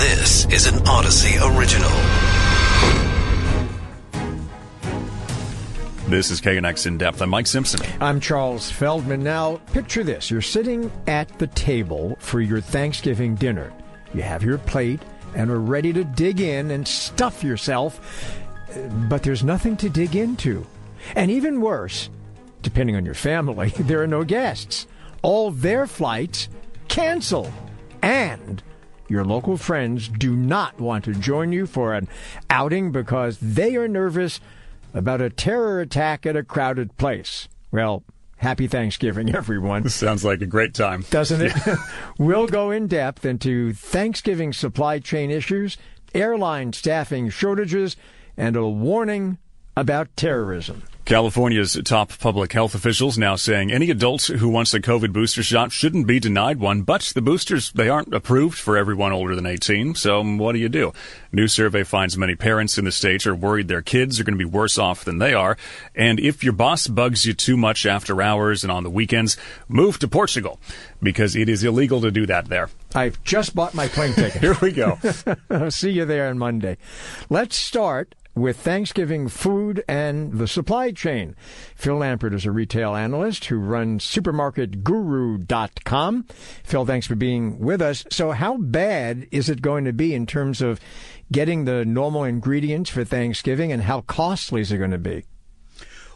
This is an Audacy original. This is KNX In Depth. I'm Mike Simpson. I'm Charles Feldman. Now, picture this. You're sitting at the table for your Thanksgiving dinner. You have your plate and are ready to dig in and stuff yourself, but there's nothing to dig into. And even worse, depending on your family, there are no guests. All their flights canceled. And your local friends do not want to join you for an outing because they are nervous about a terror attack at a crowded place. Well, happy Thanksgiving, everyone. This sounds like a great time. Doesn't it? we'll go in depth into Thanksgiving supply chain issues, airline staffing shortages, and a warning about terrorism. California's top public health officials now saying any adult who wants a COVID booster shot shouldn't be denied one, but the boosters, they aren't approved for everyone older than 18. So what do you do? New survey finds many parents in the state are worried their kids are going to be worse off than they are. And if your boss bugs you too much after hours and on the weekends, move to Portugal because it is illegal to do that there. I've just bought my plane ticket. Here we go. See you there on Monday. Let's start with Thanksgiving food and the supply chain. Phil Lempert is a retail analyst who runs supermarketguru.com. Phil, thanks for being with us. So, how bad is it going to be in terms of getting the normal ingredients for Thanksgiving, and how costly is it going to be?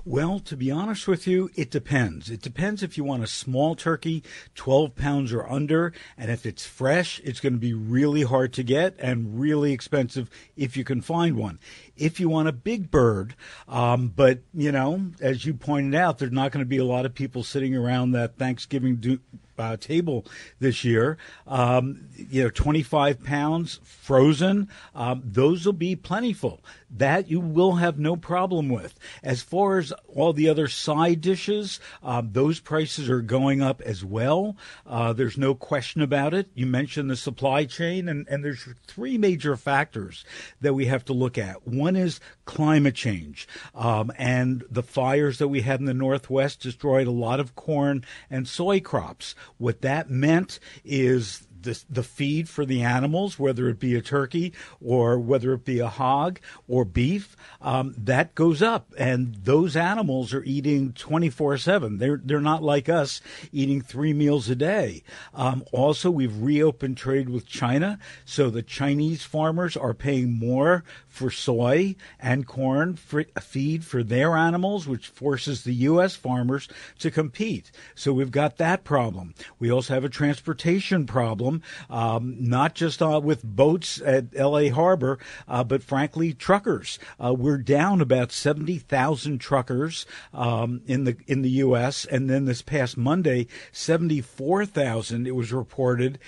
Well, to be honest with you, it depends. It depends if you want a small turkey, 12 pounds or under, and if it's fresh, it's going to be really hard to get and really expensive if you can find one. If you want a big bird, um, but you know, as you pointed out, there's not going to be a lot of people sitting around that Thanksgiving do- uh, table this year. Um, you know, 25 pounds frozen, um, those will be plentiful. That you will have no problem with. As far as all the other side dishes, um, those prices are going up as well. Uh, there's no question about it. You mentioned the supply chain, and, and there's three major factors that we have to look at. One is climate change, um, and the fires that we had in the Northwest destroyed a lot of corn and soy crops. What that meant is the, the feed for the animals, whether it be a turkey or whether it be a hog or beef, um, that goes up. And those animals are eating 24 7. They're, they're not like us eating three meals a day. Um, also, we've reopened trade with China. So the Chinese farmers are paying more for soy and corn for feed for their animals, which forces the U.S. farmers to compete. So we've got that problem. We also have a transportation problem, um, not just uh, with boats at L.A. Harbor, uh, but frankly, truckers. Uh, we're down about seventy thousand truckers um, in the in the U.S. And then this past Monday, seventy four thousand. It was reported,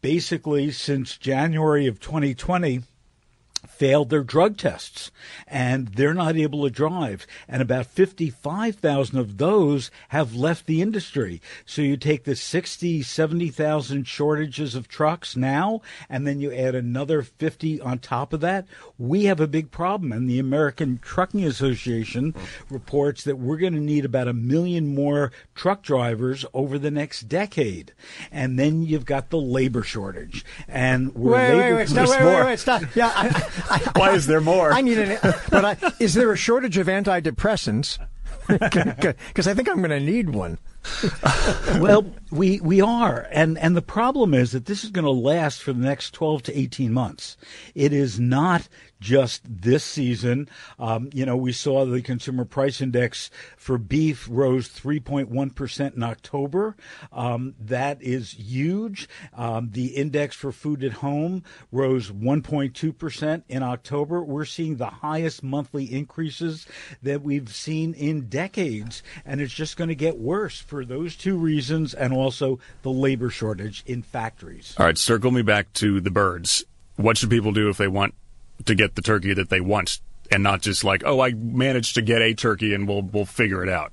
basically since January of 2020 failed their drug tests and they're not able to drive. And about 55,000 of those have left the industry. So you take the 60 70,000 shortages of trucks now and then you add another 50 on top of that. We have a big problem and the American Trucking Association reports that we're going to need about a million more truck drivers over the next decade. And then you've got the labor shortage. And we're wait, labor wait, wait, stop, wait, wait, wait, stop. Yeah, I, I, Why is there more? I need an. But I, is there a shortage of antidepressants? Because I think I'm going to need one. well, we we are, and and the problem is that this is going to last for the next twelve to eighteen months. It is not just this season. Um, you know, we saw the consumer price index for beef rose 3.1% in October. Um, that is huge. Um, the index for food at home rose 1.2% in October. We're seeing the highest monthly increases that we've seen in decades, and it's just going to get worse for those two reasons and also the labor shortage in factories. All right, circle me back to the birds. What should people do if they want to get the turkey that they want and not just like, oh, I managed to get a turkey and we'll we'll figure it out.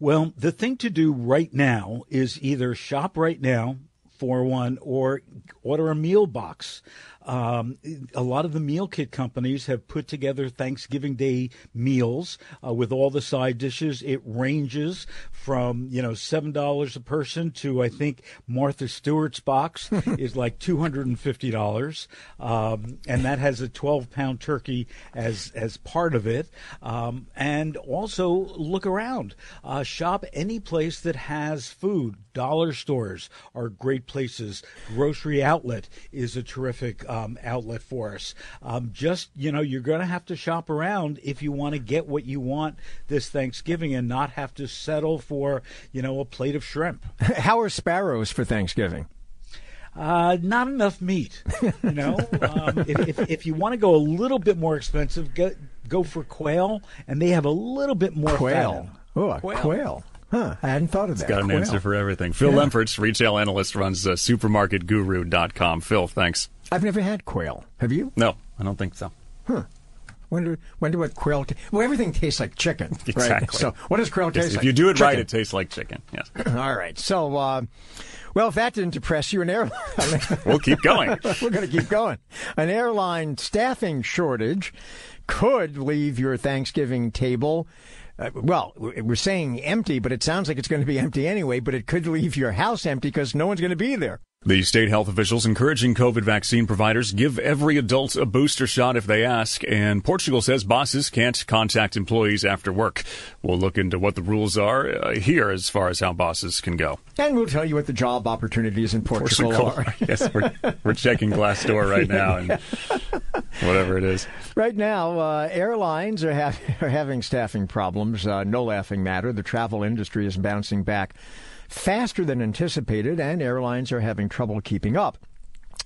Well, the thing to do right now is either shop right now for one or order a meal box. Um, a lot of the meal kit companies have put together Thanksgiving Day meals uh, with all the side dishes. It ranges from you know seven dollars a person to I think Martha Stewart's box is like two hundred and fifty dollars, um, and that has a twelve pound turkey as as part of it. Um, and also look around, uh, shop any place that has food. Dollar stores are great places. Grocery outlet is a terrific um, outlet for us. Um, just you know, you're going to have to shop around if you want to get what you want this Thanksgiving and not have to settle for you know a plate of shrimp. How are sparrows for Thanksgiving? Uh, not enough meat. You know, um, if, if, if, you want to go a little bit more expensive, go, go for quail, and they have a little bit more quail. Oh, quail. quail. Huh, I hadn't thought of that. Got an quail. answer for everything. Phil yeah. Lempertz, retail analyst, runs uh, supermarketguru.com. Phil, thanks. I've never had quail. Have you? No, I don't think so. Huh. Wonder, wonder what quail. T- well, everything tastes like chicken, exactly. right? So, what does quail taste yes, like? If you do it chicken. right, it tastes like chicken. Yes. All right. So, uh, well, if that didn't depress you, an airline. we'll keep going. We're going to keep going. An airline staffing shortage could leave your Thanksgiving table. Uh, well, we're saying empty, but it sounds like it's going to be empty anyway, but it could leave your house empty because no one's going to be there. The state health officials encouraging COVID vaccine providers give every adult a booster shot if they ask, and Portugal says bosses can't contact employees after work. We'll look into what the rules are uh, here as far as how bosses can go. And we'll tell you what the job opportunities in Portugal, Portugal. are. yes, we're, we're checking Glassdoor right now, and whatever it is. Right now, uh, airlines are, ha- are having staffing problems. Uh, no laughing matter. The travel industry is bouncing back faster than anticipated, and airlines are having trouble keeping up.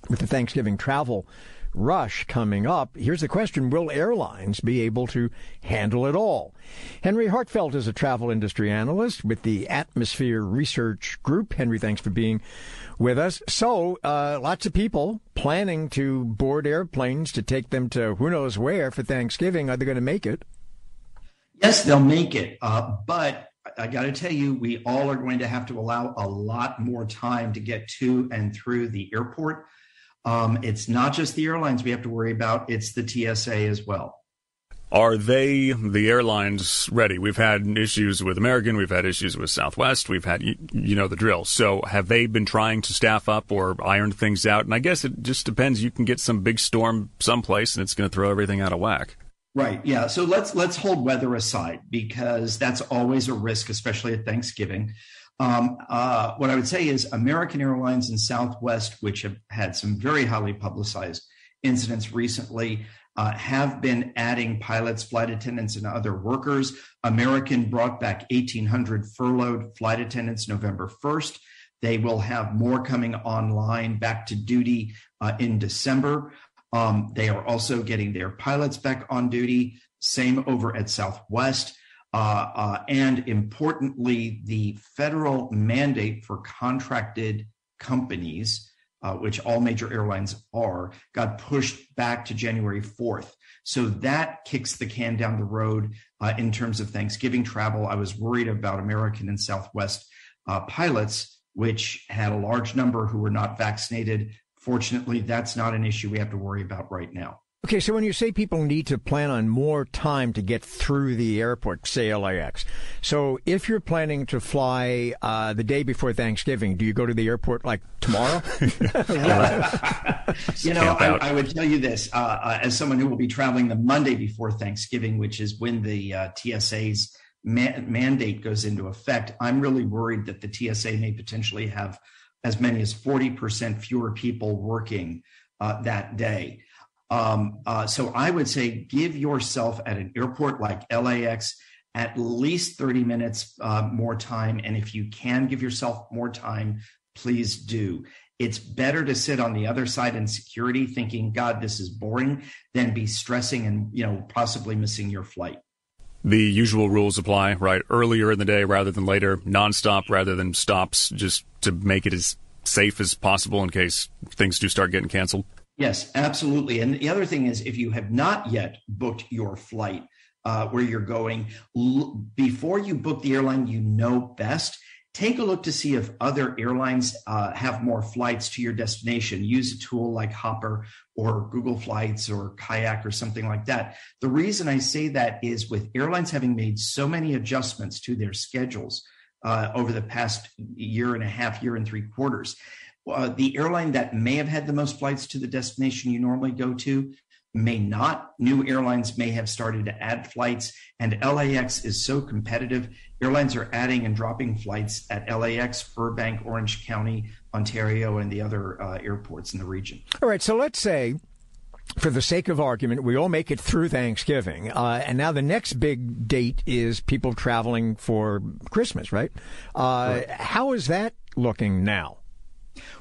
With the Thanksgiving travel rush coming up, here's the question Will airlines be able to handle it all? Henry Harteveldt is a travel industry analyst with the Atmosphere Research Group. Henry, thanks for being with us. So, uh, lots of people planning to board airplanes to take them to who knows where for Thanksgiving. Are they going to make it? Yes, they'll make it. Uh, but I got to tell you, we all are going to have to allow a lot more time to get to and through the airport. Um, it's not just the airlines we have to worry about, it's the TSA as well. Are they, the airlines, ready? We've had issues with American, we've had issues with Southwest, we've had, you, you know, the drill. So have they been trying to staff up or iron things out? And I guess it just depends. You can get some big storm someplace and it's going to throw everything out of whack. Right. Yeah. So let's let's hold weather aside because that's always a risk, especially at Thanksgiving. Um, uh, what I would say is American Airlines and Southwest, which have had some very highly publicized incidents recently, uh, have been adding pilots, flight attendants, and other workers. American brought back 1,800 furloughed flight attendants November 1st. They will have more coming online back to duty uh, in December. Um, they are also getting their pilots back on duty. Same over at Southwest. Uh, uh, and importantly, the federal mandate for contracted companies, uh, which all major airlines are, got pushed back to January 4th. So that kicks the can down the road uh, in terms of Thanksgiving travel. I was worried about American and Southwest uh, pilots, which had a large number who were not vaccinated Fortunately, that's not an issue we have to worry about right now. Okay, so when you say people need to plan on more time to get through the airport, say LAX, so if you're planning to fly uh, the day before Thanksgiving, do you go to the airport like tomorrow? you know, I, I, would tell you this uh, uh, as someone who will be traveling the Monday before Thanksgiving, which is when the uh, TSA's mandate goes into effect. I'm really worried that the TSA may potentially have as many as 40% fewer people working uh, that day. Um, uh, so I would say give yourself at an airport like LAX at least 30 minutes uh, more time. And if you can give yourself more time, please do. It's better to sit on the other side in security thinking, God, this is boring, than be stressing and, you know, possibly missing your flight. The usual rules apply, right? Earlier in the day rather than later, nonstop rather than stops, just to make it as safe as possible in case things do start getting canceled? Yes, absolutely. And the other thing is, if you have not yet booked your flight uh, where you're going, l- before you book the airline you know best, take a look to see if other airlines uh, have more flights to your destination. Use a tool like Hopper or Google Flights or Kayak or something like that. The reason I say that is with airlines having made so many adjustments to their schedules uh, over the past year and a half, year and three quarters, uh, the airline that may have had the most flights to the destination you normally go to may not. New airlines may have started to add flights, and LAX is so competitive. Airlines are adding and dropping flights at LAX, Burbank, Orange County, Ontario, and the other uh, airports in the region. All right, so let's say. For the sake of argument, we all make it through Thanksgiving, uh, and now the next big date is people traveling for Christmas, right? Uh, right. How is that looking now?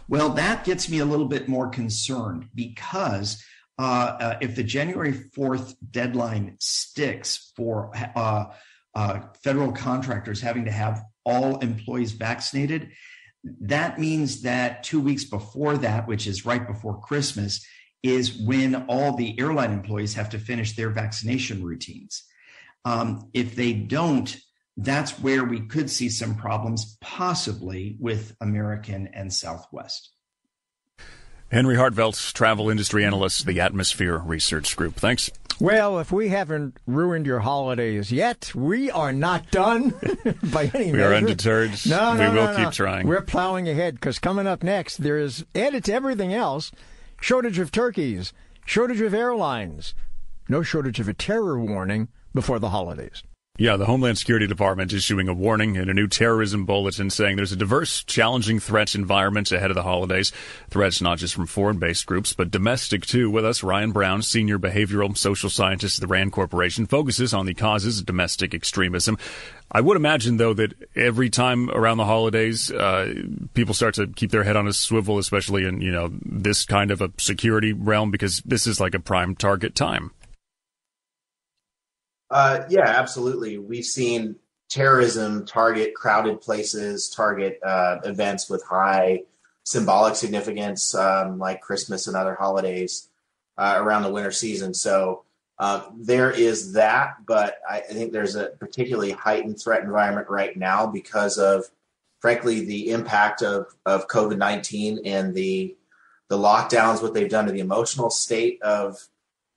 Well, that gets me a little bit more concerned because if the January 4th deadline sticks for uh, uh, federal contractors having to have all employees vaccinated, that means that two weeks before that, which is right before Christmas, is when all the airline employees have to finish their vaccination routines. Um, if they don't, that's where we could see some problems, possibly with American and Southwest. Henry Harteveldt, travel industry analyst, the Atmosphere Research Group. Thanks. Well, if we haven't ruined your holidays yet, we are not done by any we measure. We are undeterred. No, no, we will no, keep no. trying. We're plowing ahead because coming up next, there is added to everything else shortage of turkeys, shortage of airlines, no shortage of a terror warning before the holidays. Yeah, the Homeland Security Department issuing a warning in a new terrorism bulletin saying there's a diverse, challenging threat environment ahead of the holidays. Threats not just from foreign based groups, but domestic too. With us, Ryan Brown, senior behavioral social scientist at the RAND Corporation, focuses on the causes of domestic extremism. I would imagine, though, that every time around the holidays, uh, people start to keep their head on a swivel, especially in, you know, this kind of a security realm, because this is like a prime target time. Uh, yeah, absolutely. We've seen terrorism target crowded places, target uh, events with high symbolic significance, um, like Christmas and other holidays uh, around the winter season. So uh, there is that, but I, I think there's a particularly heightened threat environment right now because of, frankly, the impact of of COVID nineteen and the the lockdowns, what they've done to the emotional state of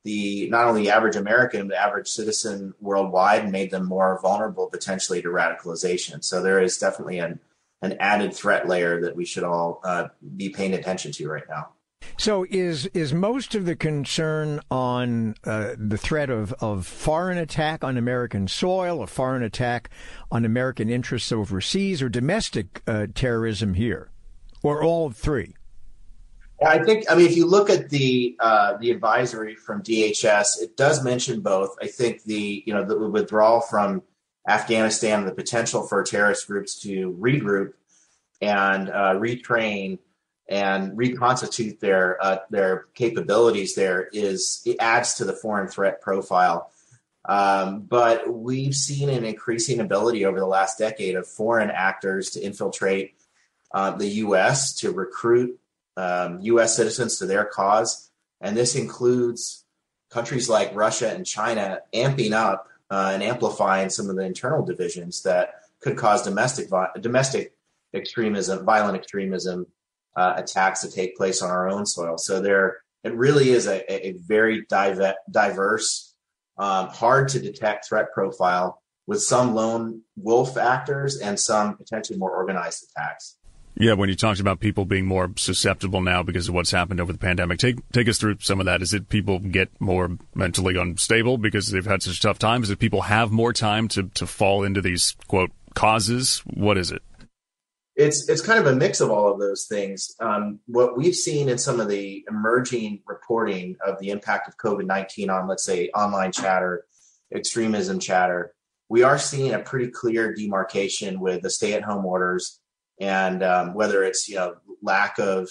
the not only the average American, but average citizen worldwide made them more vulnerable potentially to radicalization. So there is definitely an an added threat layer that we should all uh, be paying attention to right now. So is is most of the concern on uh, the threat of, of foreign attack on American soil, a foreign attack on American interests overseas, or domestic uh, terrorism here, or all three? I think, I mean, if you look at the uh, the advisory from DHS, it does mention both. I think the you know the withdrawal from Afghanistan, the potential for terrorist groups to regroup and uh, retrain and reconstitute their uh, their capabilities there is it adds to the foreign threat profile. Um, but we've seen an increasing ability over the last decade of foreign actors to infiltrate uh, the U.S. to recruit um, U.S. citizens to their cause, and this includes countries like Russia and China amping up uh, and amplifying some of the internal divisions that could cause domestic domestic extremism, violent extremism uh, attacks to take place on our own soil. So there, it really is a, a very diverse, um, hard to detect threat profile with some lone wolf actors and some potentially more organized attacks. Yeah, when you talked about people being more susceptible now because of what's happened over the pandemic, take take us through some of that. Is it people get more mentally unstable because they've had such tough time? Is it people have more time to to fall into these quote causes? What is it? It's it's kind of a mix of all of those things. Um, what we've seen in some of the emerging reporting of the impact of COVID nineteen on, let's say, online chatter, extremism chatter, we are seeing a pretty clear demarcation with the stay at home orders and um, whether it's you know lack of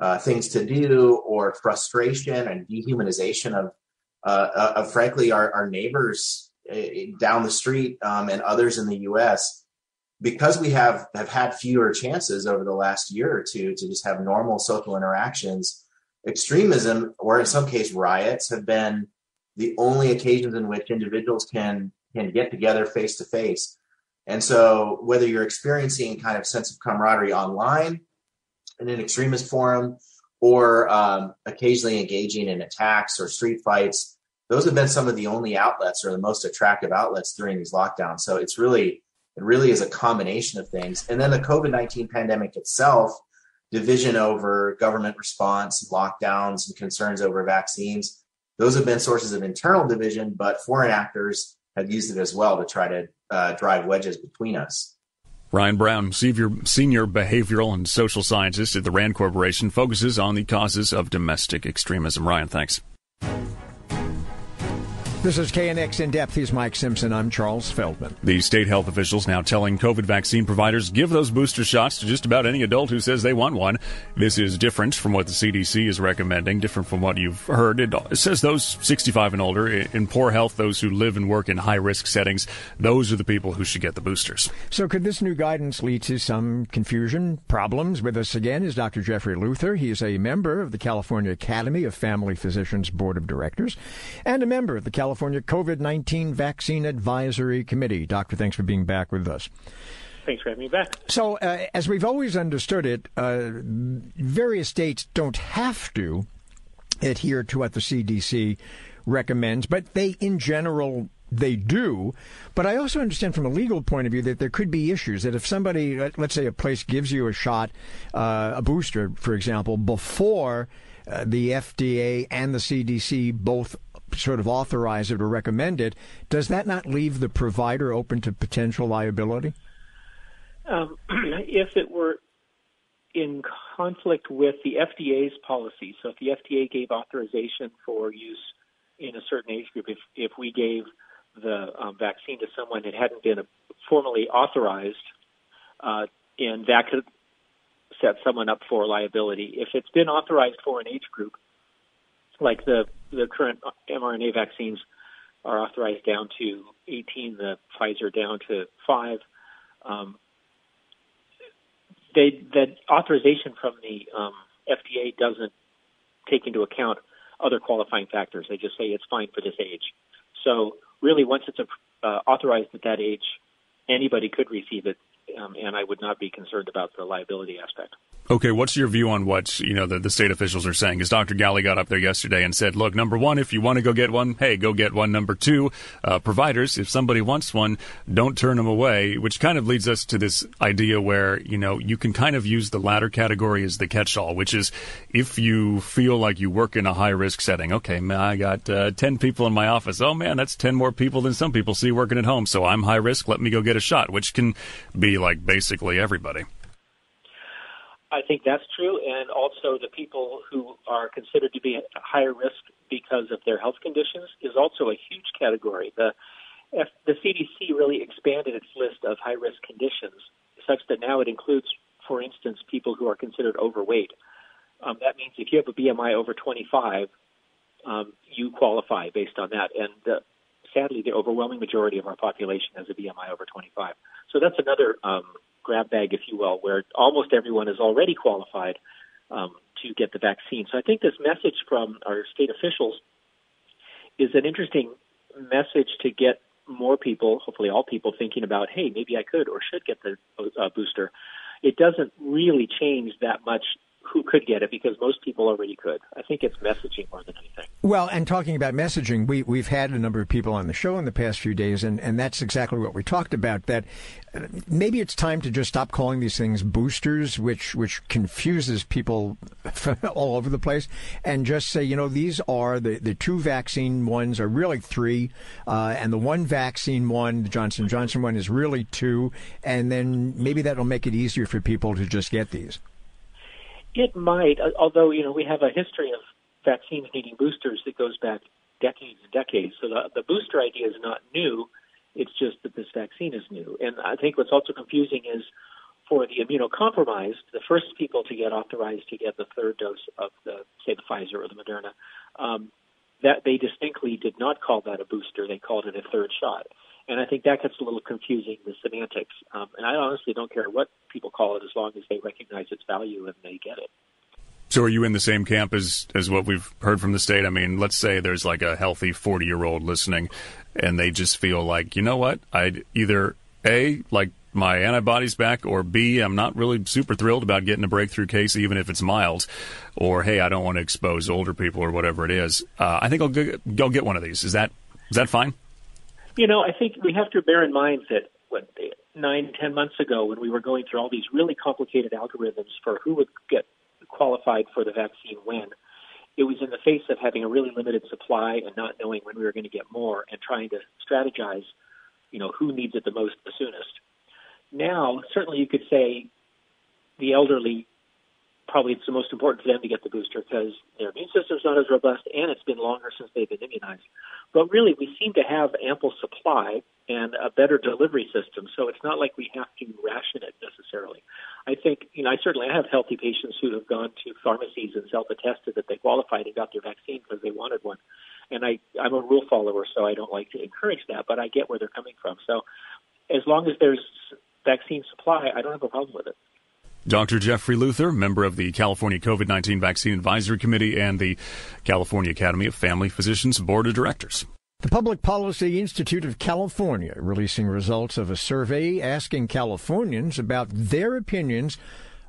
uh, things to do or frustration and dehumanization of, uh, of frankly our, our neighbors uh, down the street um, and others in the U.S. Because we have have had fewer chances over the last year or two to just have normal social interactions, extremism or in some case riots have been the only occasions in which individuals can can get together face to face And so whether you're experiencing kind of sense of camaraderie online in an extremist forum or um, occasionally engaging in attacks or street fights, those have been some of the only outlets or the most attractive outlets during these lockdowns. So it's really, it really is a combination of things. And then the COVID 19 pandemic itself, division over government response, lockdowns, and concerns over vaccines, those have been sources of internal division, but foreign actors have used it as well to try to uh, drive wedges between us. Ryan Brown, senior behavioral and social scientist at the RAND Corporation, focuses on the causes of domestic extremism. Ryan, thanks. This is KNX In Depth. He's Mike Simpson. I'm Charles Feldman. The state health officials now telling COVID vaccine providers give those booster shots to just about any adult who says they want one. This is different from what the CDC is recommending, different from what you've heard. It says those 65 and older, in poor health, those who live and work in high risk settings, those are the people who should get the boosters. So, could this new guidance lead to some confusion, problems? With us again is Dr. Jeffrey Luther. He is a member of the California Academy of Family Physicians Board of Directors and a member of the California California COVID 19 Vaccine Advisory Committee. Doctor, thanks for being back with us. Thanks for having me back. So, uh, as we've always understood it, uh, various states don't have to adhere to what the CDC recommends, but they, in general, they do. But I also understand from a legal point of view that there could be issues that if somebody, let's say a place gives you a shot, uh, a booster, for example, before uh, the FDA and the CDC both sort of authorize it or recommend it, does that not leave the provider open to potential liability? Um, if it were in conflict with the FDA's policy, so if the FDA gave authorization for use in a certain age group, if, if we gave the um, vaccine to someone that hadn't been formally authorized, uh, and that could set someone up for liability. If it's been authorized for an age group, like the the current mRNA vaccines are authorized down to 18, the Pfizer down to five. Um, they authorization from the um, FDA doesn't take into account other qualifying factors. They just say it's fine for this age. So really, once it's a, uh, authorized at that age, anybody could receive it, um, and I would not be concerned about the liability aspect. Okay, what's your view on what you know the, the state officials are saying? Because Dr. Ghaly got up there yesterday and said, "Look, number one, if you want to go get one, hey, go get one. Number two, uh, providers, if somebody wants one, don't turn them away." Which kind of leads us to this idea where you know you can kind of use the latter category as the catch-all, which is if you feel like you work in a high-risk setting. Okay, man, I got uh, ten people in my office. Oh man, that's ten more people than some people see working at home. So I'm high risk. Let me go get a shot, which can be like basically everybody. I think that's true, and also the people who are considered to be at higher risk because of their health conditions is also a huge category. The the CDC really expanded its list of high risk conditions such that now it includes, for instance, people who are considered overweight. Um, that means if you have a BMI over 25, um, you qualify based on that. And sadly, the overwhelming majority of our population has a BMI over 25. So that's another um, grab bag, if you will, where almost everyone is already qualified um, to get the vaccine. So I think this message from our state officials is an interesting message to get more people, hopefully all people, thinking about, hey, maybe I could or should get the uh, booster. It doesn't really change that much who could get it because most people already could. I think it's messaging more than anything. Well, and talking about messaging, we, we've had a number of people on the show in the past few days, and, and that's exactly what we talked about. That uh, maybe it's time to just stop calling these things boosters, which, which confuses people all over the place, and just say, you know, these are the, the two vaccine ones are really three, uh, and the one vaccine one, the Johnson Johnson one, is really two, and then maybe that'll make it easier for people to just get these. It might, uh, although you know we have a history of vaccines needing boosters that goes back decades and decades. So the, the booster idea is not new. It's just that this vaccine is new. And I think what's also confusing is for the immunocompromised, the first people to get authorized to get the third dose of the, say, the Pfizer or the Moderna, um, that they distinctly did not call that a booster. They called it a third shot. And I think that gets a little confusing, the semantics. Um, and I honestly don't care what people call it as long as they recognize its value and they get it. So are you in the same camp as, as what we've heard from the state? I mean, let's say there's like a healthy 40 year old listening and they just feel like, you know what? I'd either A, like my antibodies back, or B, I'm not really super thrilled about getting a breakthrough case, even if it's mild, or hey, I don't want to expose older people or whatever it is. Uh, I think I'll go, go get one of these. Is that is that fine? You know, I think we have to bear in mind that what nine, ten months ago, when we were going through all these really complicated algorithms for who would get qualified for the vaccine when, it was in the face of having a really limited supply and not knowing when we were going to get more and trying to strategize, you know, who needs it the most the soonest. Now, certainly you could say the elderly probably it's the most important for them to get the booster because their immune system's not as robust and it's been longer since they've been immunized. But really, we seem to have ample supply and a better delivery system, so it's not like we have to ration it necessarily. I think, you know, I certainly I have healthy patients who have gone to pharmacies and self-attested that they qualified and got their vaccine because they wanted one. And I, I'm a rule follower, so I don't like to encourage that, but I get where they're coming from. So as long as there's vaccine supply, I don't have a problem with it. Dr. Jeffrey Luther, member of the California COVID 19 Vaccine Advisory Committee and the California Academy of Family Physicians Board of Directors. The Public Policy Institute of California releasing results of a survey asking Californians about their opinions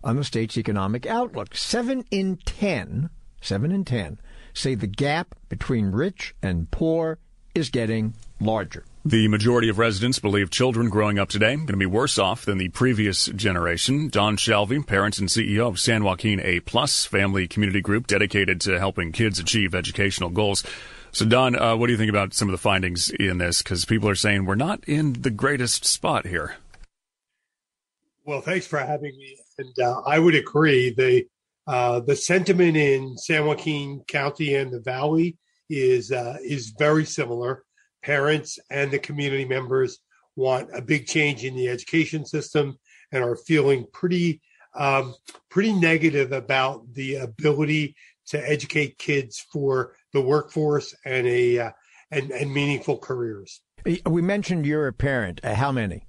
on the state's economic outlook. Seven in ten, seven in ten, say the gap between rich and poor is getting larger. The majority of residents believe children growing up today are going to be worse off than the previous generation. Don Shalvey, parents and CEO of San Joaquin A Plus Family Community Group, dedicated to helping kids achieve educational goals. So, Don, uh, what do you think about some of the findings in this? Because people are saying we're not in the greatest spot here. Well, thanks for having me, and uh, I would agree. the uh, The sentiment in San Joaquin County and the Valley is uh, is very similar parents and the community members want a big change in the education system and are feeling pretty um, pretty negative about the ability to educate kids for the workforce and a uh, and, and meaningful careers. We mentioned you're a parent. Uh, how many?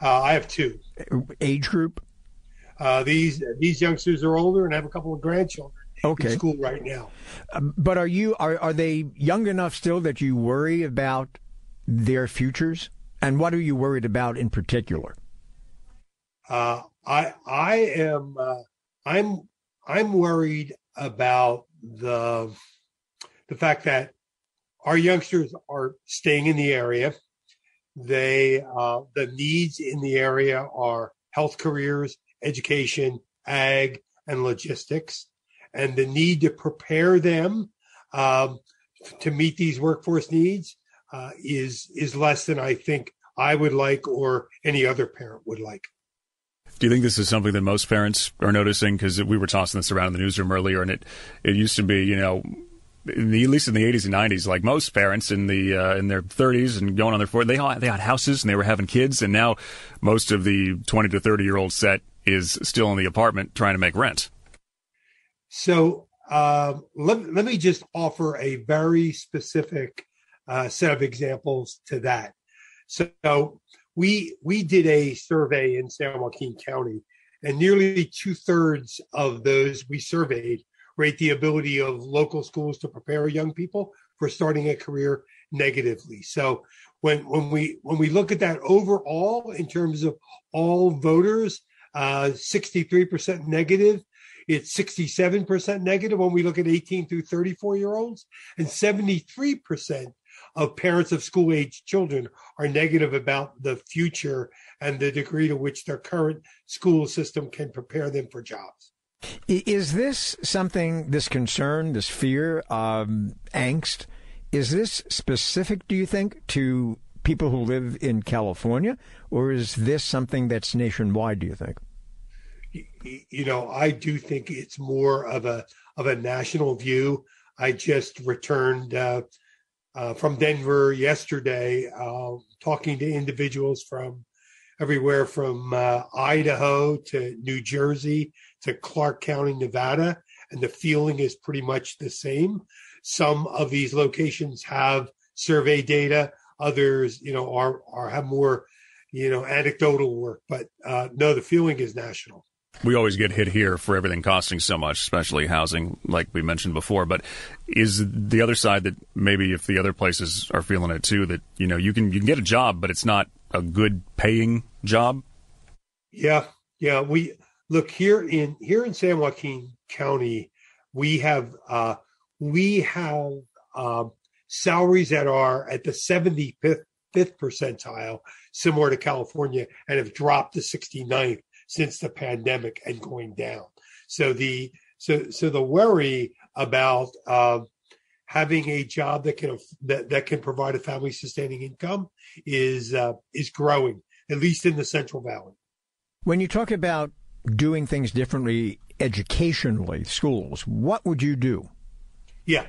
Uh, I have two. Age group? Uh, these these youngsters are older and have a couple of grandchildren okay. in school right now. Um, but are you are are they young enough still that you worry about their futures? And what are you worried about in particular? Uh, I I am uh, I'm I'm worried about the the fact that our youngsters are staying in the area. They uh, the needs in the area are health careers, education, ag, and logistics and the need to prepare them um, to meet these workforce needs uh, is is less than I think I would like or any other parent would like. Do you think this is something that most parents are noticing? Because we were tossing this around in the newsroom earlier, and it it used to be, you know, the, at least in the 80s and 90s, like most parents in the uh, in their 30s and going on their 40s, they they had houses and they were having kids, and now most of the 20 to 30 year old set is still in the apartment trying to make rent. So uh, let, let me just offer a very specific uh, set of examples to that. So we we did a survey in San Joaquin County, and nearly two thirds of those we surveyed rate the ability of local schools to prepare young people for starting a career negatively. So when when we when we look at that overall in terms of all voters, uh, 63% negative it's 67% negative when we look at 18 through 34 year olds, and 73% of parents of school age children are negative about the future and the degree to which their current school system can prepare them for jobs. Is this something, this concern, this fear, um, angst, is this specific, do you think, to people who live in California, or is this something that's nationwide, do you think? You know, I do think it's more of a of a national view. I just returned uh, uh, from Denver yesterday, uh, talking to individuals from everywhere from uh, Idaho to New Jersey to Clark County, Nevada, and the feeling is pretty much the same. Some of these locations have survey data; others, you know, are are have more, you know, anecdotal work. But uh, no, the feeling is national we always get hit here for everything costing so much, especially housing, like we mentioned before. But is the other side that maybe if the other places are feeling it too, that you know you can you can get a job, but it's not a good paying job? Yeah, yeah. We look here in here in San Joaquin County. We have uh, we have uh, salaries that are at the 75th percentile, similar to California, and have dropped to 69th since the pandemic and going down. So the so so the worry about uh, having a job that can that, that can provide a family sustaining income is uh, is growing, at least in the Central Valley. When you talk about doing things differently educationally, schools, what would you do? Yeah.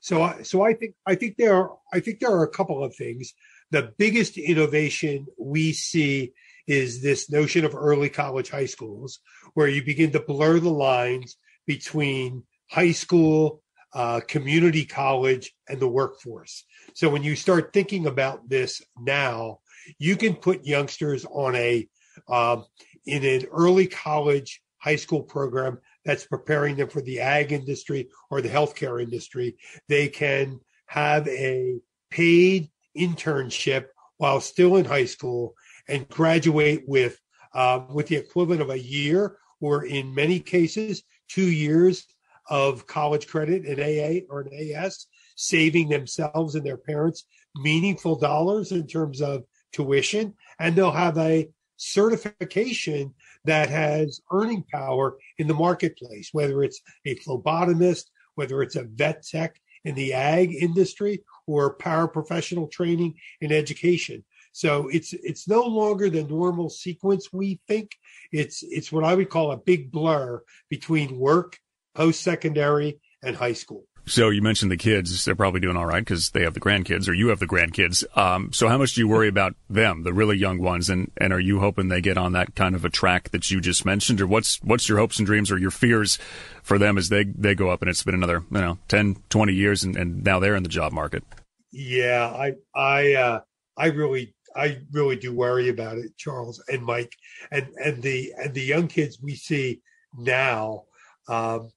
So I so I think I think there are I think there are a couple of things. The biggest innovation we see is this notion of early college high schools, where you begin to blur the lines between high school, uh, community college, and the workforce. So when you start thinking about this now, you can put youngsters on a um, in an early college high school program that's preparing them for the ag industry or the healthcare industry. They can have a paid internship while still in high school and graduate with uh, with the equivalent of a year or in many cases two years of college credit an AA or an AS, saving themselves and their parents meaningful dollars in terms of tuition, and they'll have a certification that has earning power in the marketplace, whether it's a phlebotomist, whether it's a vet tech in the ag industry, or paraprofessional training in education. So it's it's no longer the normal sequence we think. It's it's what I would call a big blur between work, post secondary, and high school. So you mentioned the kids; they're probably doing all right because they have the grandkids, or you have the grandkids. Um, so how much do you worry about them, the really young ones, and and are you hoping they get on that kind of a track that you just mentioned, or what's what's your hopes and dreams or your fears for them as they they go up and it's been another you know 10, 20 years and, and now they're in the job market? Yeah, I I uh, I really I really do worry about it, Charles and Mike, and and the and the young kids we see now. Um,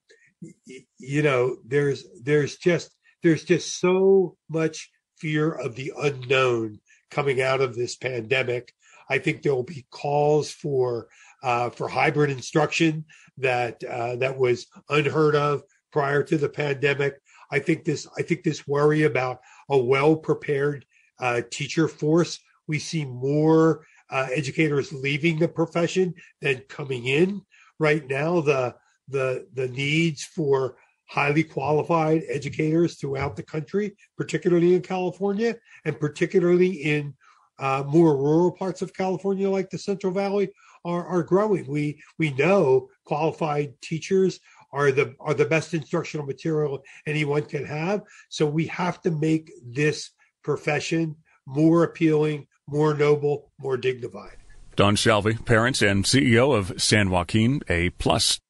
you know there's there's just there's just so much fear of the unknown coming out of this pandemic i think there will be calls for uh, for hybrid instruction that uh, that was unheard of prior to the pandemic i think this i think this worry about a well prepared uh, teacher force we see more uh, educators leaving the profession than coming in right now the the the needs for highly qualified educators throughout the country, particularly in California, and particularly in uh, more rural parts of California, like the Central Valley, are, are growing. We we know qualified teachers are the are the best instructional material anyone can have. So we have to make this profession more appealing, more noble, more dignified. Don Shalvey, parents and CEO of San Joaquin A Plus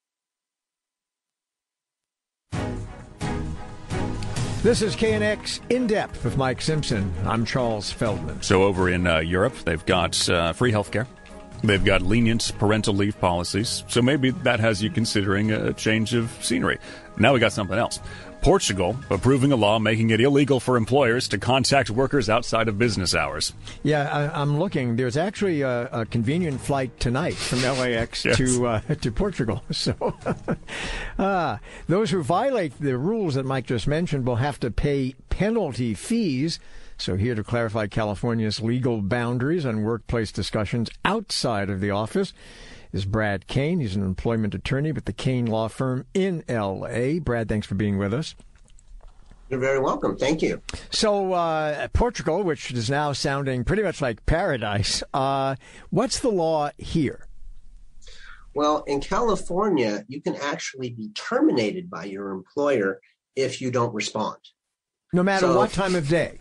This is KNX In Depth with Mike Simpson. I'm Charles Feldman. So, over in uh, Europe, they've got uh, free healthcare. They've got lenient parental leave policies. So, maybe that has you considering a change of scenery. Now, we got something else. Portugal approving a law making it illegal for employers to contact workers outside of business hours. Yeah, I, am looking. There's actually a, a, convenient flight tonight from LAX yes. to uh, to Portugal. So uh, those who violate the rules that Mike just mentioned will have to pay penalty fees. So, here to clarify California's legal boundaries on workplace discussions outside of the office is Brad Kane. He's an employment attorney with the Kane Law Firm in L.A. Brad, thanks for being with us. You're very welcome. Thank you. So, uh, Portugal, which is now sounding pretty much like paradise, uh, what's the law here? Well, in California, you can actually be terminated by your employer if you don't respond. No matter so, what time of day?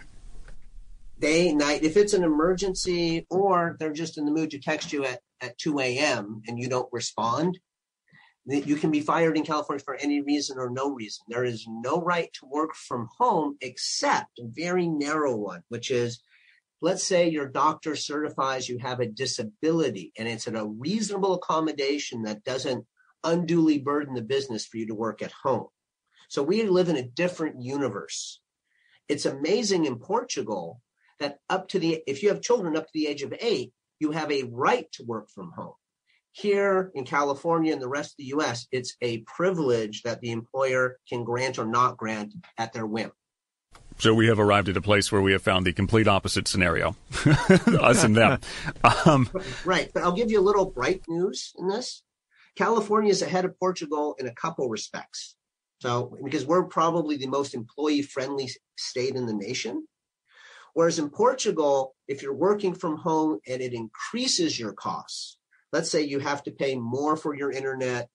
Day, night. If it's an emergency or they're just in the mood to text you at at 2 a.m. and you don't respond, you can be fired in California for any reason or no reason. There is no right to work from home except a very narrow one, which is let's say your doctor certifies you have a disability and it's at a reasonable accommodation that doesn't unduly burden the business for you to work at home. So we live in a different universe. It's amazing in Portugal that up to the if you have children up to the age of eight, you have a right to work from home. Here in California and the rest of the US, it's a privilege that the employer can grant or not grant at their whim. So we have arrived at a place where we have found the complete opposite scenario, us and them. Um, right, but I'll give you a little bright news in this. California is ahead of Portugal in a couple respects. So, because we're probably the most employee friendly state in the nation. Whereas in Portugal, if you're working from home and it increases your costs, let's say you have to pay more for your internet,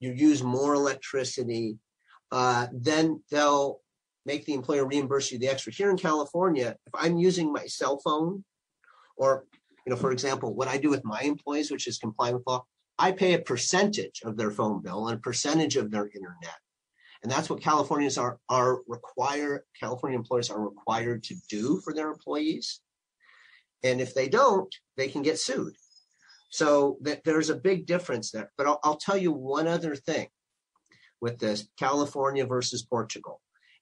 you use more electricity, uh, then they'll make the employer reimburse you the extra. Here in California, if I'm using my cell phone, or you know, for example, what I do with my employees, which is complying with law, I pay a percentage of their phone bill and a percentage of their internet. And that's what Californians are, are required, California employers are required to do for their employees. And if they don't, they can get sued. So there's a big difference there. But I'll, I'll tell you one other thing with this California versus Portugal.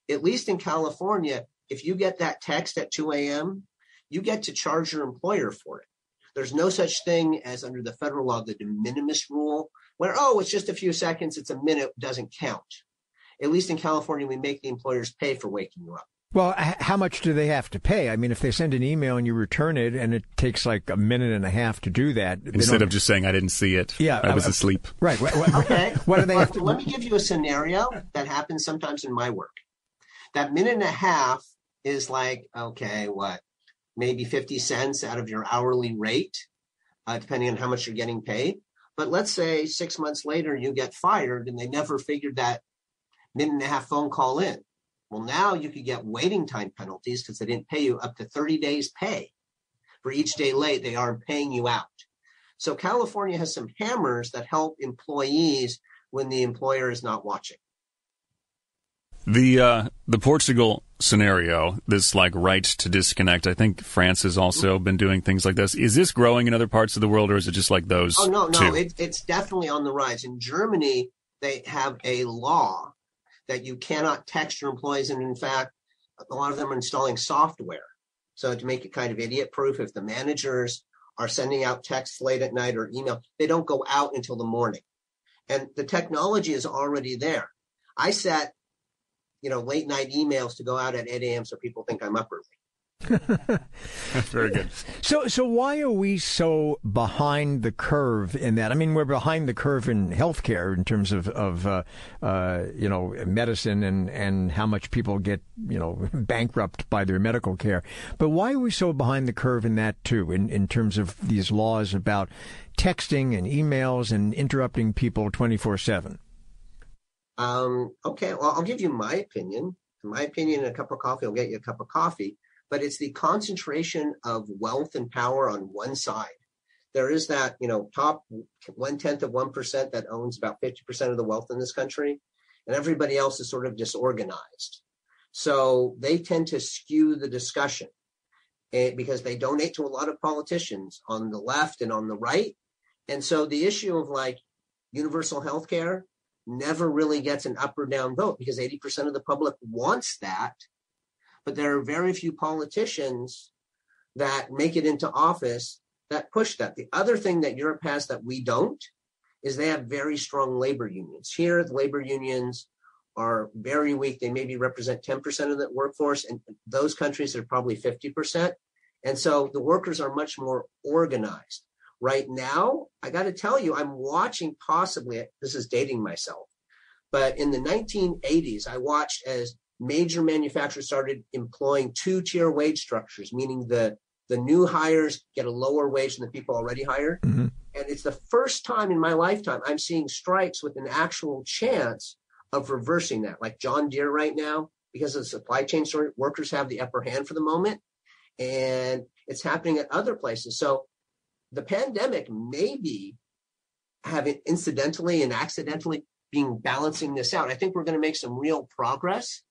At least in California, if you get that text at 2 a.m., you get to charge your employer for it. There's no such thing as under the federal law, the de minimis rule, where, oh, it's just a few seconds, it's a minute, doesn't count at least in California, we make the employers pay for waking you up. Well, how much do they have to pay? I mean, if they send an email and you return it, and it takes like a minute and a half to do that, instead of just saying I didn't see it, yeah, I was uh, asleep. Right. okay. What do they have to? Let me give you a scenario that happens sometimes in my work. That minute and a half is like okay, what, maybe fifty cents out of your hourly rate, uh, depending on how much you're getting paid. But let's say six months later you get fired, and they never figured that minute and a half phone call in. Well, now you could get waiting time penalties because they didn't pay you up to 30 days pay. For each day late, they aren't paying you out. So California has some hammers that help employees when the employer is not watching. The uh, the Portugal scenario, this like right to disconnect. I think France has also mm-hmm. been doing things like this. Is this growing in other parts of the world, or is it just like those? Oh no, no, it, it's definitely on the rise. In Germany, they have a law that you cannot text your employees. And in fact, a lot of them are installing software. So to make it kind of idiot proof, if the managers are sending out texts late at night or email, they don't go out until the morning. And the technology is already there. I set, you know, late night emails to go out at 8 a.m. so people think I'm up early. Very good. So, so why are we so behind the curve in that? I mean, we're behind the curve in healthcare in terms of, of uh, uh, you know, medicine and, and how much people get, you know, bankrupt by their medical care. But why are we so behind the curve in that too, in, in terms of these laws about texting and emails and interrupting people 24 7? Um, okay, well, I'll give you my opinion. In my opinion, a cup of coffee will get you a cup of coffee but it's the concentration of wealth and power on one side. There is that, you know, top one tenth of 1% that owns about 50% of the wealth in this country, and everybody else is sort of disorganized. So they tend to skew the discussion eh, because they donate to a lot of politicians on the left and on the right. And so the issue of like universal health care never really gets an up or down vote because 80% of the public wants that but there are very few politicians that make it into office that push that. The other thing that Europe has that we don't is they have very strong labor unions. Here, the labor unions are very weak. They maybe represent 10% of the workforce, and those countries are probably 50%. And so the workers are much more organized. Right now, I got to tell you, I'm watching possibly, this is dating myself, but in the 1980s, I watched as major manufacturers started employing two tier wage structures, meaning the the new hires get a lower wage than the people already hired. Mm-hmm. And it's the first time in my lifetime I'm seeing strikes with an actual chance of reversing that. Like John Deere right now, because of the supply chain story, workers have the upper hand for the moment. And it's happening at other places. So the pandemic may be having incidentally and accidentally being balancing this out. I think we're going to make some real progress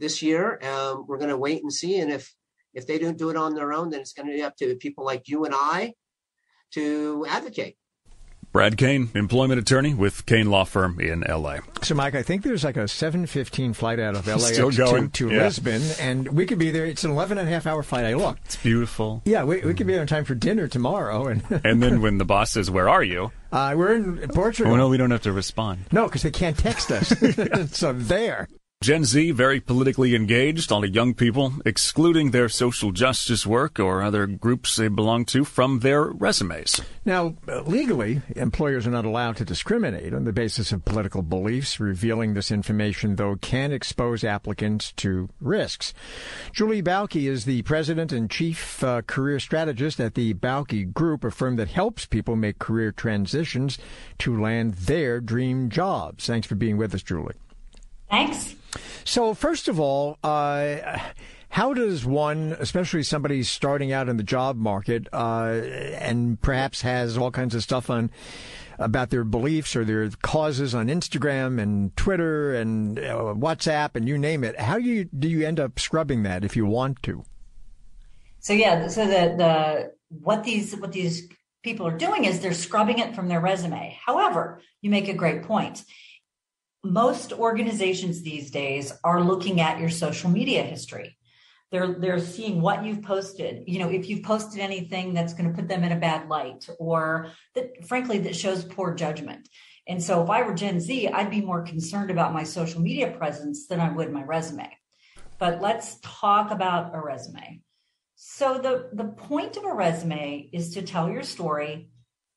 this year. Um, we're going to wait and see. And if if they don't do it on their own, then it's going to be up to people like you and I to advocate. Brad Kane, employment attorney with Kane Law Firm in LA. So, Mike, I think there's like a 7:15 flight out of LA Still going. to, to Yeah. Lisbon, and we could be there. It's an 11 and a half hour flight. I looked. It's beautiful. Yeah, we, we could be there in time for dinner tomorrow, and And then when the boss says, "Where are you?" uh, we're in Portugal. Oh no, we don't have to respond. No, because they can't text us. so there. Gen Z very politically engaged, a lot of young people excluding their social justice work or other groups they belong to from their resumes. Now, legally, employers are not allowed to discriminate on the basis of political beliefs. Revealing this information, though, can expose applicants to risks. Julie Bauke is the president and chief uh, career strategist at the Bauke Group, a firm that helps people make career transitions to land their dream jobs. Thanks for being with us, Julie. Thanks. So, first of all, uh, how does one, especially somebody starting out in the job market, uh, and perhaps has all kinds of stuff on about their beliefs or their causes on Instagram and Twitter and uh, WhatsApp and you name it, how do you do you end up scrubbing that if you want to? So yeah, so the the what these what these people are doing is they're scrubbing it from their resume. However, you make a great point. Most organizations these days are looking at your social media history. They're they're seeing what you've posted. You know, if you've posted anything that's going to put them in a bad light or that frankly that shows poor judgment. And so if I were Gen Z, I'd be more concerned about my social media presence than I would my resume. But let's talk about a resume. So the the point of a resume is to tell your story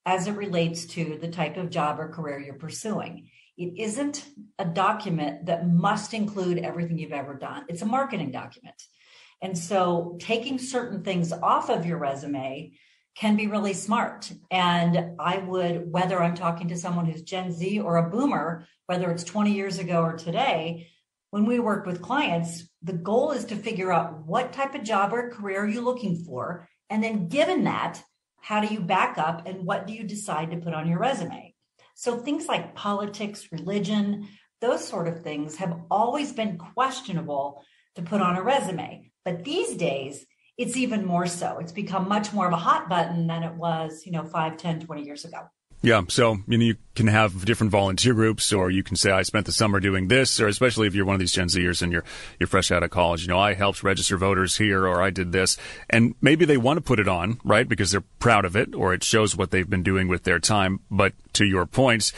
as it relates to the type of job or career you're pursuing. It isn't a document that must include everything you've ever done. It's a marketing document. And so taking certain things off of your resume can be really smart. And I would, whether I'm talking to someone who's Gen Z or a boomer, whether it's 20 years ago or today, when we work with clients, the goal is to figure out what type of job or career are you looking for? And then given that, how do you back up and what do you decide to put on your resume? So things like politics, religion, those sort of things have always been questionable to put on a resume. But these days, it's even more so. It's become much more of a hot button than it was, you know, 5, 10, 20 years ago. Yeah, so you know you can have different volunteer groups, or you can say I spent the summer doing this, or especially if you're one of these Gen Zers and you're you're fresh out of college, you know I helped register voters here, or I did this, and maybe they want to put it on, right, because they're proud of it, or it shows what they've been doing with their time. But to your points,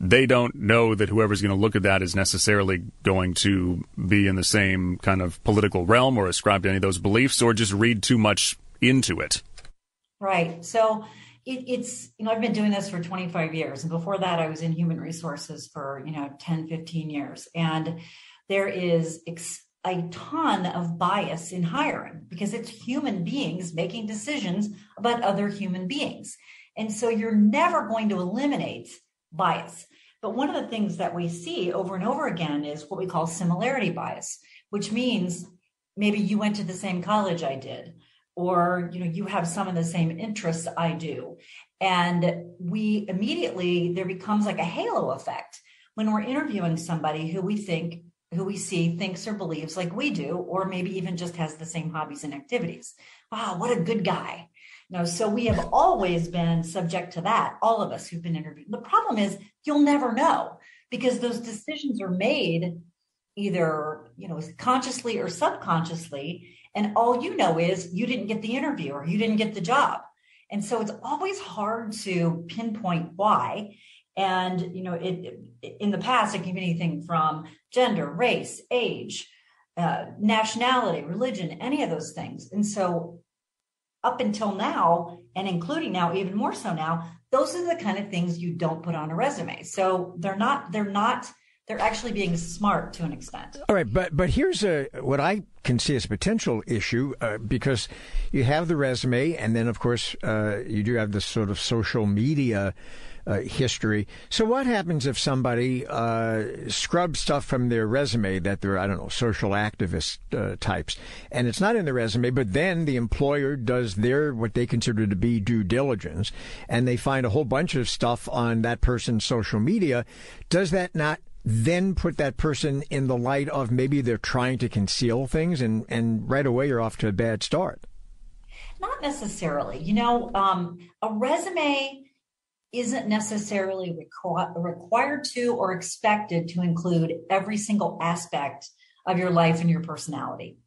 they don't know that whoever's going to look at that is necessarily going to be in the same kind of political realm or ascribe to any of those beliefs, or just read too much into it. Right. So it, it's, you know, I've been doing this for 25 years. And before that, I was in human resources for, you know, 10, 15 years. And there is ex- a ton of bias in hiring because it's human beings making decisions about other human beings. And so you're never going to eliminate bias. But one of the things that we see over and over again is what we call similarity bias, which means maybe you went to the same college I did or you know you have some of the same interests i do. And we immediately there becomes like a halo effect when we're interviewing somebody who we think who we see thinks or believes like we do or maybe even just has the same hobbies and activities. Wow what a good guy. You know so we have always been subject to that all of us who've been interviewed. The problem is you'll never know because those decisions are made either you know consciously or subconsciously and all you know is you didn't get the interview or you didn't get the job. And so it's always hard to pinpoint why. And you know it in the past it can be anything from gender race age uh, nationality religion any of those things. And so up until now and including now even more so now those are the kind of things you don't put on a resume. So they're not they're not they're actually being smart to an extent. All right, but but here's a what I can see as a potential issue uh, because you have the resume, and then of course uh, you do have this sort of social media. Uh, history. So, what happens if somebody uh, scrubs stuff from their resume that they're, I don't know, social activist uh, types, and it's not in the resume, but then the employer does their, what they consider to be due diligence, and they find a whole bunch of stuff on that person's social media? Does that not then put that person in the light of maybe they're trying to conceal things and, and right away you're off to a bad start. Not necessarily. You know, um, a resume isn't necessarily requ- required to or expected to include every single aspect of your life and your personality.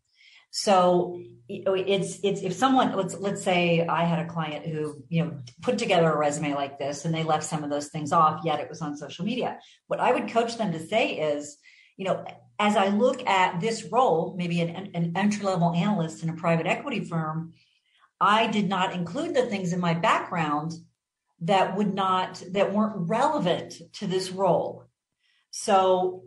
So Oh, it's it's if someone let's let's say I had a client who you know put together a resume like this and they left some of those things off yet it was on social media. What I would coach them to say is, you know, as I look at this role, maybe an, an entry level analyst in a private equity firm, I did not include the things in my background that would not that weren't relevant to this role. So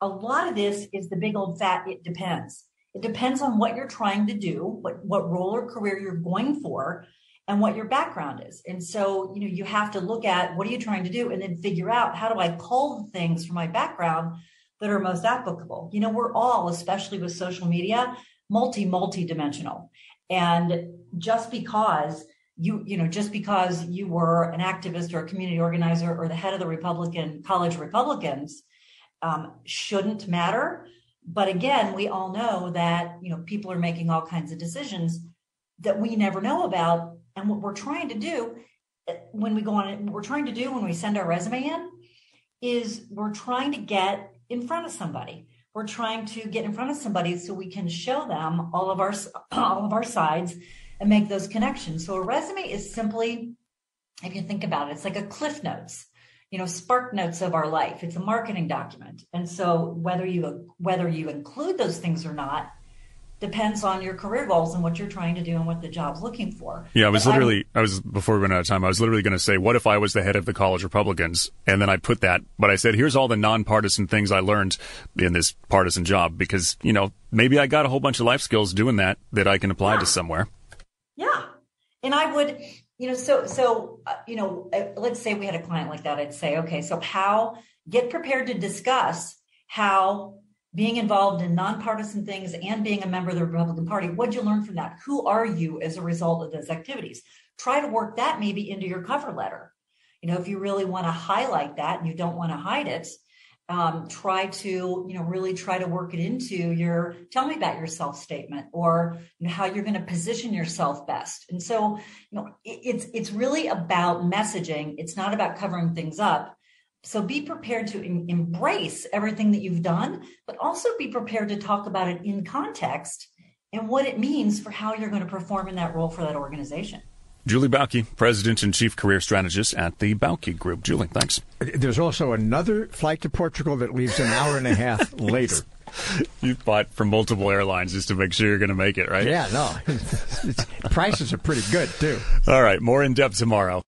a lot of this is the big old fat it depends it depends on what you're trying to do, what, what role or career you're going for, and what your background is. And so, you know, you have to look at what are you trying to do and then figure out how do I pull the things from my background that are most applicable. You know, we're all, especially with social media, multi, multi dimensional. And just because you, you know, just because you were an activist or a community organizer or the head of the Republican College Republicans um, shouldn't matter but again, we all know that, you know, people are making all kinds of decisions that we never know about. And what we're trying to do when we go on, what we're trying to do when we send our resume in is we're trying to get in front of somebody. We're trying to get in front of somebody so we can show them all of our all of our sides and make those connections. So a resume is simply, if you think about it, it's like a cliff notes you know spark notes of our life it's a marketing document and so whether you whether you include those things or not depends on your career goals and what you're trying to do and what the job's looking for. Yeah, I was but literally, I, I was, before we run out of time, I was literally going to say, what if I was the head of the college Republicans? And then I put that, but I said, here's all the nonpartisan things I learned in this partisan job because, you know, maybe I got a whole bunch of life skills doing that that I can apply yeah. to somewhere. Yeah. And I would, you know so so uh, you know uh, let's say we had a client like that i'd say okay so how get prepared to discuss how being involved in nonpartisan things and being a member of the republican party what'd you learn from that? Who are you as a result of those activities? Try to work that maybe into your cover letter. You know if you really want to highlight that and you don't want to hide it um, try to you know really try to work it into your tell me about yourself statement or you know, how you're going to position yourself best. And so you know it, it's it's really about messaging. It's not about covering things up. So be prepared to em- embrace everything that you've done but also be prepared to talk about it in context and what it means for how you're going to perform in that role for that organization Julie Bauke, President and Chief Career Strategist at the Bauke Group. Julie, thanks. There's also another flight to Portugal that leaves an hour and a half later. You bought from multiple airlines just to make sure you're going to make it, right? Yeah, no. prices are pretty good, too. All right, more in depth tomorrow.